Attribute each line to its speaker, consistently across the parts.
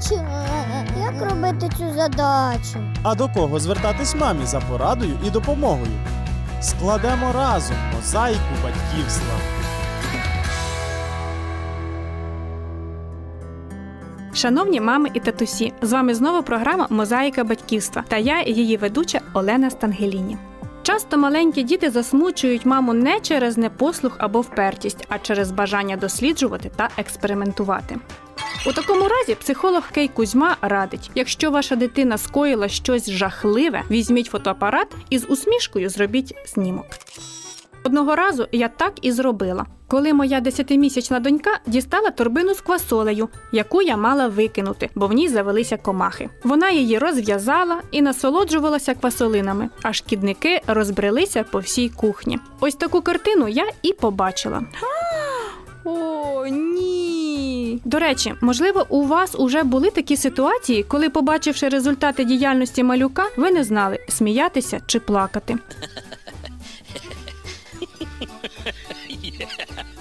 Speaker 1: бачу. Як робити цю задачу?
Speaker 2: А до кого звертатись мамі за порадою і допомогою? Складемо разом мозаїку батьківства.
Speaker 3: Шановні мами і татусі, з вами знову програма Мозаїка батьківства та я, її ведуча Олена Стангеліні. Часто маленькі діти засмучують маму не через непослух або впертість, а через бажання досліджувати та експериментувати. У такому разі психолог Кей Кузьма радить: якщо ваша дитина скоїла щось жахливе, візьміть фотоапарат і з усмішкою зробіть знімок. Одного разу я так і зробила. Коли моя десятимісячна донька дістала торбину з квасолею, яку я мала викинути, бо в ній завелися комахи. Вона її розв'язала і насолоджувалася квасолинами, а шкідники розбрелися по всій кухні. Ось таку картину я і побачила. До речі, можливо, у вас уже були такі ситуації, коли, побачивши результати діяльності малюка, ви не знали, сміятися чи плакати.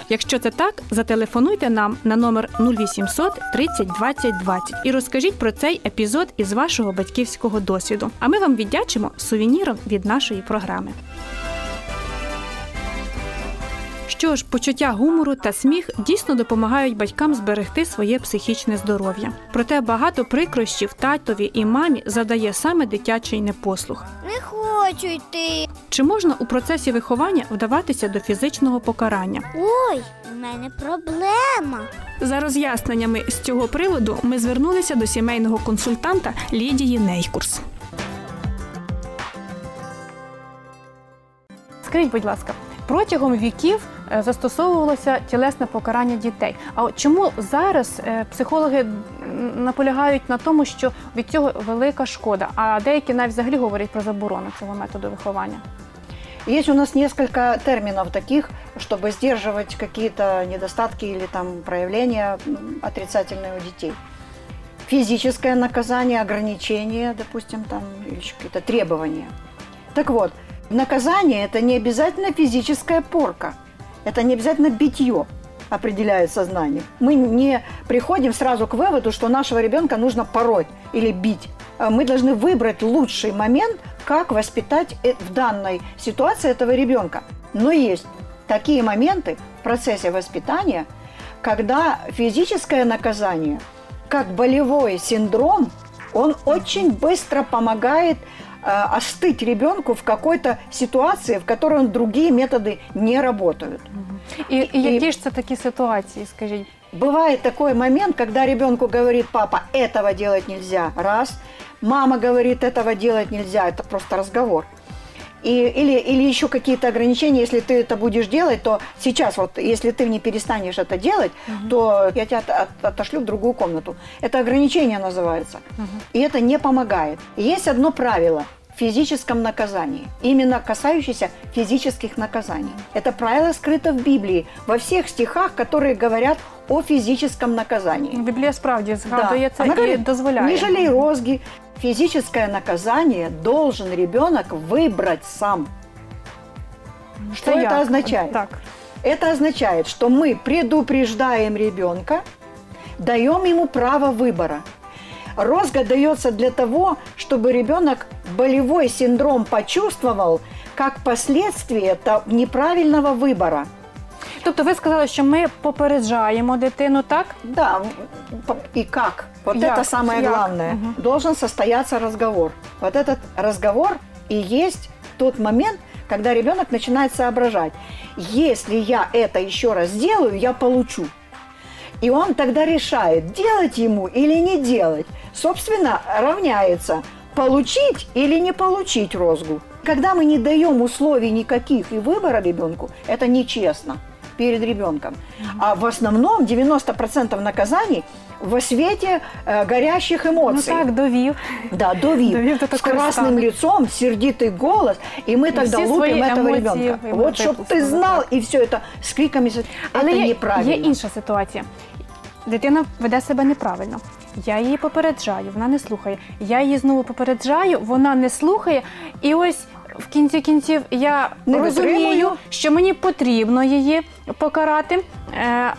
Speaker 3: Якщо це так, зателефонуйте нам на номер 0800 30 20 20 і розкажіть про цей епізод із вашого батьківського досвіду. А ми вам віддячимо сувеніром від нашої програми. Що ж, почуття гумору та сміх дійсно допомагають батькам зберегти своє психічне здоров'я. Проте багато прикрощів татові і мамі задає саме дитячий непослух.
Speaker 1: Не хочу йти.
Speaker 3: Чи можна у процесі виховання вдаватися до фізичного покарання?
Speaker 1: Ой, у мене проблема.
Speaker 3: За роз'ясненнями з цього приводу ми звернулися до сімейного консультанта Лідії Нейкурс. Скажіть, будь ласка, протягом віків е, застосовувалося тілесне покарання дітей. А от чому зараз е, психологи наполягають на тому, що від цього велика шкода? А деякі навіть взагалі говорять про заборону цього методу виховання?
Speaker 4: Есть у нас несколько терминов таких, чтобы сдерживать какие-то недостатки или там проявления отрицательные у детей. Физическое наказание, ограничение, допустим, там, или какие-то требования. Так вот, наказание – это не обязательно физическая порка, это не обязательно битье определяет сознание. Мы не приходим сразу к выводу, что нашего ребенка нужно пороть или бить. А Мы должны выбрать лучший момент, как воспитать э- в данной ситуации этого ребенка. Но есть такие моменты в процессе воспитания, когда физическое наказание, как болевой синдром, он очень быстро помогает остыть ребенку в какой-то ситуации, в которой он другие методы не работают.
Speaker 3: І, і які ж це такі ситуації, скажіть?
Speaker 4: Бывает такой момент, когда ребенку говорит папа, этого делать нельзя, раз. Мама говорит, этого делать нельзя, это просто разговор. И, или, или еще какие-то ограничения, если ты это будешь делать, то сейчас вот, если ты не перестанешь это делать, то я тебя от- от- отошлю в другую комнату. Это ограничение называется. И это не помогает. Есть одно правило физическом наказании, именно касающееся физических наказаний. Это правило скрыто в Библии, во всех стихах, которые говорят о физическом наказании.
Speaker 3: Біблія справді згадує це
Speaker 4: Она
Speaker 3: і
Speaker 4: говорит,
Speaker 3: дозволяє.
Speaker 4: Не жалей розги. Физическое наказание должен ребенок выбрать сам. Что
Speaker 3: Це
Speaker 4: это
Speaker 3: як?
Speaker 4: означает?
Speaker 3: Так.
Speaker 4: Это означает, что мы предупреждаем ребенка, даем ему право выбора. Розга дается для того, чтобы ребенок болевой синдром почувствовал как последствие неправильного выбора.
Speaker 3: Тобто ви сказали, що ми попереджаємо дитину, так?
Speaker 4: Да, и как? Вот
Speaker 3: Як?
Speaker 4: это самое
Speaker 3: Як?
Speaker 4: главное.
Speaker 3: Мгм.
Speaker 4: Должен состояться разговор. Вот этот разговор и есть тот момент, когда ребенок начинает соображать. Если я это еще раз сделаю, я получу. И он тогда решает, делать ему или не делать Собственно, равняется получить или не получить розгу. Когда мы не даем условий никаких и выбора ребенку, это нечестно перед ребенком. А в основном 90% наказаний во свете э, горящих
Speaker 3: Ну
Speaker 4: эмоций.
Speaker 3: так, довів.
Speaker 4: Да, довив.
Speaker 3: Довів до
Speaker 4: с
Speaker 3: такого
Speaker 4: красным
Speaker 3: стану.
Speaker 4: лицом, сердитый голос, и мы тогда
Speaker 3: все
Speaker 4: лупим
Speaker 3: свои
Speaker 4: этого
Speaker 3: эмоции
Speaker 4: ребенка.
Speaker 3: ему
Speaker 4: Вот, чтоб ты
Speaker 3: выпустил,
Speaker 4: знал,
Speaker 3: так.
Speaker 4: и все это с криками. Это
Speaker 3: Але є,
Speaker 4: неправильно.
Speaker 3: є інша ситуація. Дитина веде себе неправильно. Я її попереджаю, вона не слухає. Я її знову попереджаю, вона не слухає. І ось в кінці кінців я
Speaker 4: Не
Speaker 3: розумію,
Speaker 4: витримую.
Speaker 3: що мені потрібно її покарати. Е,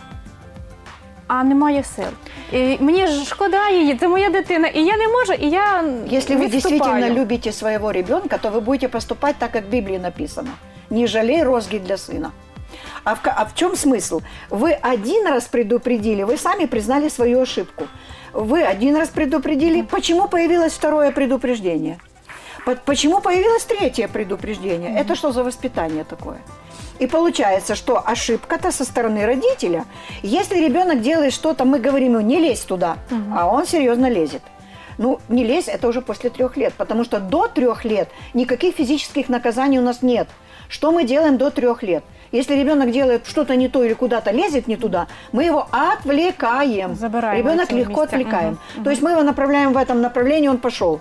Speaker 3: а немає сил. І мені ж шкода її, це моя дитина, і я не можу, і я
Speaker 4: Если вы
Speaker 3: відступаю.
Speaker 4: действительно любите своего ребенка, то вы будете поступать так, как в Библии написано. Не жалей розги для сына. А в, а в чем смысл? Вы один раз предупредили, вы сами признали свою ошибку. Вы один раз предупредили. Почему появилось второе предупреждение? По- Почему появилось третье предупреждение? Это что за воспитание такое? И получается, что ошибка-то со стороны родителя. Если ребенок делает что-то, мы говорим ему, не лезь туда, а он серьезно лезет. Ну, не лезь, это уже после трех лет, потому что до трех лет никаких физических наказаний у нас нет. Что мы делаем до трех лет? Если ребенок делает что-то не то или куда-то лезет не туда, мы его отвлекаем.
Speaker 3: Забираем
Speaker 4: Ребенок
Speaker 3: эти
Speaker 4: легко
Speaker 3: места.
Speaker 4: отвлекаем.
Speaker 3: Мгм,
Speaker 4: То есть мы его направляем в этом направлении, он пошел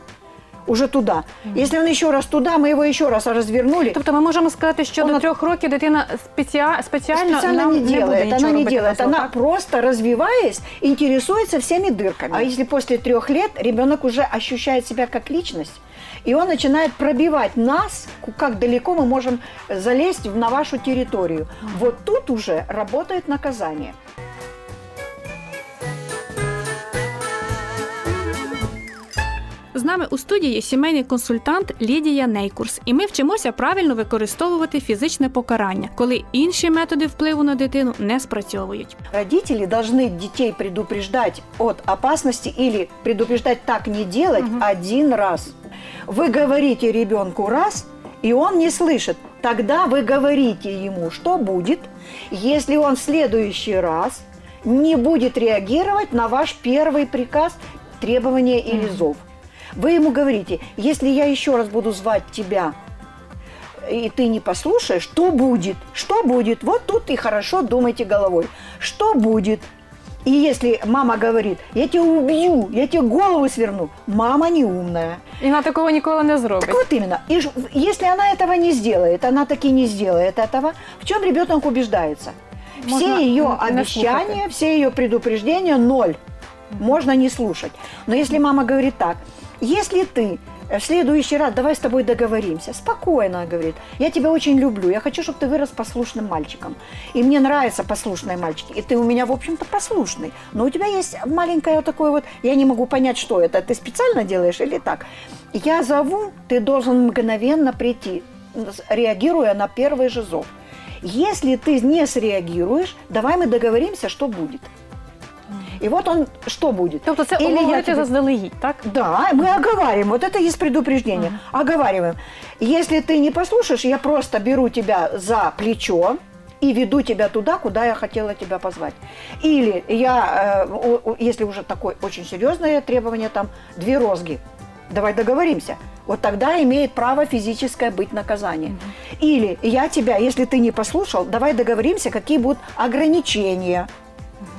Speaker 4: уже туда. Если он еще раз туда, мы его еще раз развернули.
Speaker 3: Тобто ми можемо сказати, що
Speaker 4: Вона-
Speaker 3: до трьох років дитина спеціа... спеціально,
Speaker 4: Специально
Speaker 3: нам
Speaker 4: не
Speaker 3: не буде
Speaker 4: делает,
Speaker 3: нічого
Speaker 4: она не
Speaker 3: робити
Speaker 4: делает,
Speaker 3: на зло,
Speaker 4: она
Speaker 3: так?
Speaker 4: просто развиваясь интересуется всеми дырками. А если после трех лет ребенок уже ощущает себя как личность, и он начинает пробивать нас, как далеко мы можем залезть на вашу территорию, вот тут уже работает наказание.
Speaker 3: З нами у студії сімейний консультант Лідія Нейкурс, і ми вчимося правильно використовувати фізичне покарання, коли інші методи впливу на дитину не спрацьовують.
Speaker 4: Родители должны детей предупреждать от опасности или предупреждать так не делать один раз. Вы говорите ребенку раз, и он не слышит. Тогда вы говорите ему, что будет, если он в следующий раз не будет реагировать на ваш первый приказ, требование или зов. Вы ему говорите, если я еще раз буду звать тебя, и ты не послушаешь, что будет? Что будет? Вот тут и хорошо думайте головой. Что будет? И если мама говорит, я тебя убью, я тебе голову сверну, мама не умная.
Speaker 3: І вона такого ніколи не зробить.
Speaker 4: Так вот именно. И если она этого не сделает, она таки не сделает этого, в чем ребенок убеждается?
Speaker 3: Можно
Speaker 4: все ее обещания, все ее предупреждения ноль. Можно не слушать. Но если мама говорит так, если ты э, в следующий раз давай с тобой договоримся, спокойно говорит, я тебя очень люблю, я хочу, чтобы ты вырос послушным мальчиком. И мне нравятся послушные мальчики. И ты у меня, в общем-то, послушный. Но у тебя есть маленькое вот такое вот, я не могу понять, что это, ты специально делаешь или так. Я зову, ты должен мгновенно прийти, реагируя на первый же зов. Если ты не среагируешь, давай мы договоримся, что будет. И вот он, что будет.
Speaker 3: Тобто це
Speaker 4: Или я тебе-
Speaker 3: заздалегідь, так?
Speaker 4: Да, мы оговариваем. Вот это есть предупреждение. Оговариваем. Если ты не послушаешь, я просто беру тебя за плечо и веду тебя туда, куда я хотела тебя позвать. Или я, э, если уже такое очень серьезное требование, там две розги. Давай договоримся. Вот тогда имеет право физическое быть наказание. Или я тебя, если ты не послушал, давай договоримся, какие будут ограничения.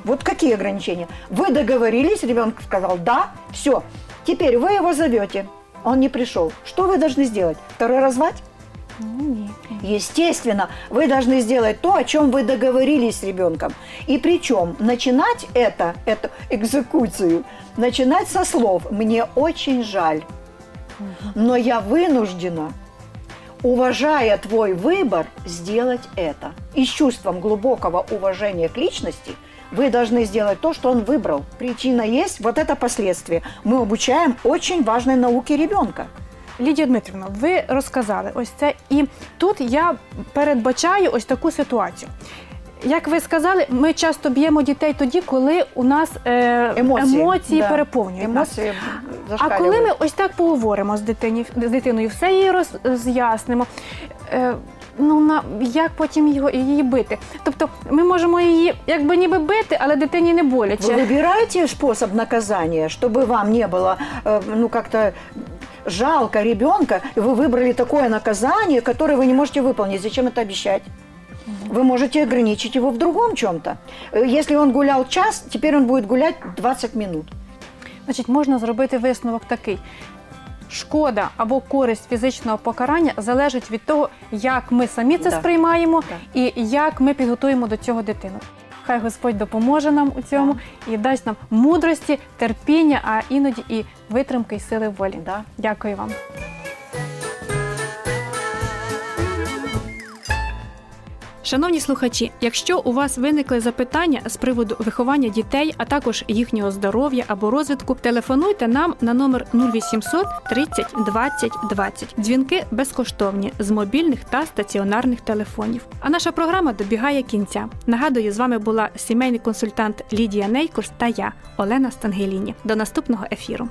Speaker 4: Вот какие ограничения? Вы договорились, ребенок сказал да, все. Теперь вы его зовете, он не пришел. Что вы должны сделать? Второй раз звать?
Speaker 3: Ну,
Speaker 4: Естественно, вы должны сделать то, о чем вы договорились с ребенком. И причем начинать это, эту экзекуцию, начинать со слов «мне очень жаль, но я вынуждена, уважая твой выбор, сделать это». И с чувством глубокого уважения к личности вы должны сделать то, что он выбрал. Причина есть, вот это последствие. Мы обучаем очень важной науке ребенка.
Speaker 3: Лідія Дмитрівна, ви розказали ось це, і тут я передбачаю ось таку ситуацію. Як ви сказали, ми часто б'ємо дітей тоді, коли у нас е, емоції,
Speaker 4: да.
Speaker 3: переповнюють нас.
Speaker 4: Емоції
Speaker 3: А
Speaker 4: зашкалюють.
Speaker 3: коли ми ось так поговоримо з, дитині, з дитиною, все їй роз'яснимо, е, ну на як потім його її бити? Тобто ми можемо її якби ніби бити, але дитині не боляче.
Speaker 4: Вы выбираете способ наказания, чтобы вам не было, э, ну, как-то жалко ребенка, и вы выбрали такое наказание, которое вы не можете выполнить. Зачем это обещать? Вы можете ограничить его в другом чем-то. Э, Если он гулял час, теперь он будет гулять 20 минут.
Speaker 3: Значить, можна зробити висновок такий. Шкода або користь фізичного покарання залежить від того, як ми самі це
Speaker 4: Да.
Speaker 3: сприймаємо
Speaker 4: Да.
Speaker 3: і як ми підготуємо до цього дитину. Хай Господь допоможе нам у цьому і дасть нам мудрості, терпіння, а іноді і витримки і сили волі.
Speaker 4: Да.
Speaker 3: Дякую вам. Шановні слухачі, якщо у вас виникли запитання з приводу виховання дітей, а також їхнього здоров'я або розвитку, телефонуйте нам на номер 0800 30 20 20. Дзвінки безкоштовні з мобільних та стаціонарних телефонів. А наша програма добігає кінця. Нагадую, з вами була сімейний консультант Лідія Нейкурс та я, Олена Стангеліні. До наступного ефіру.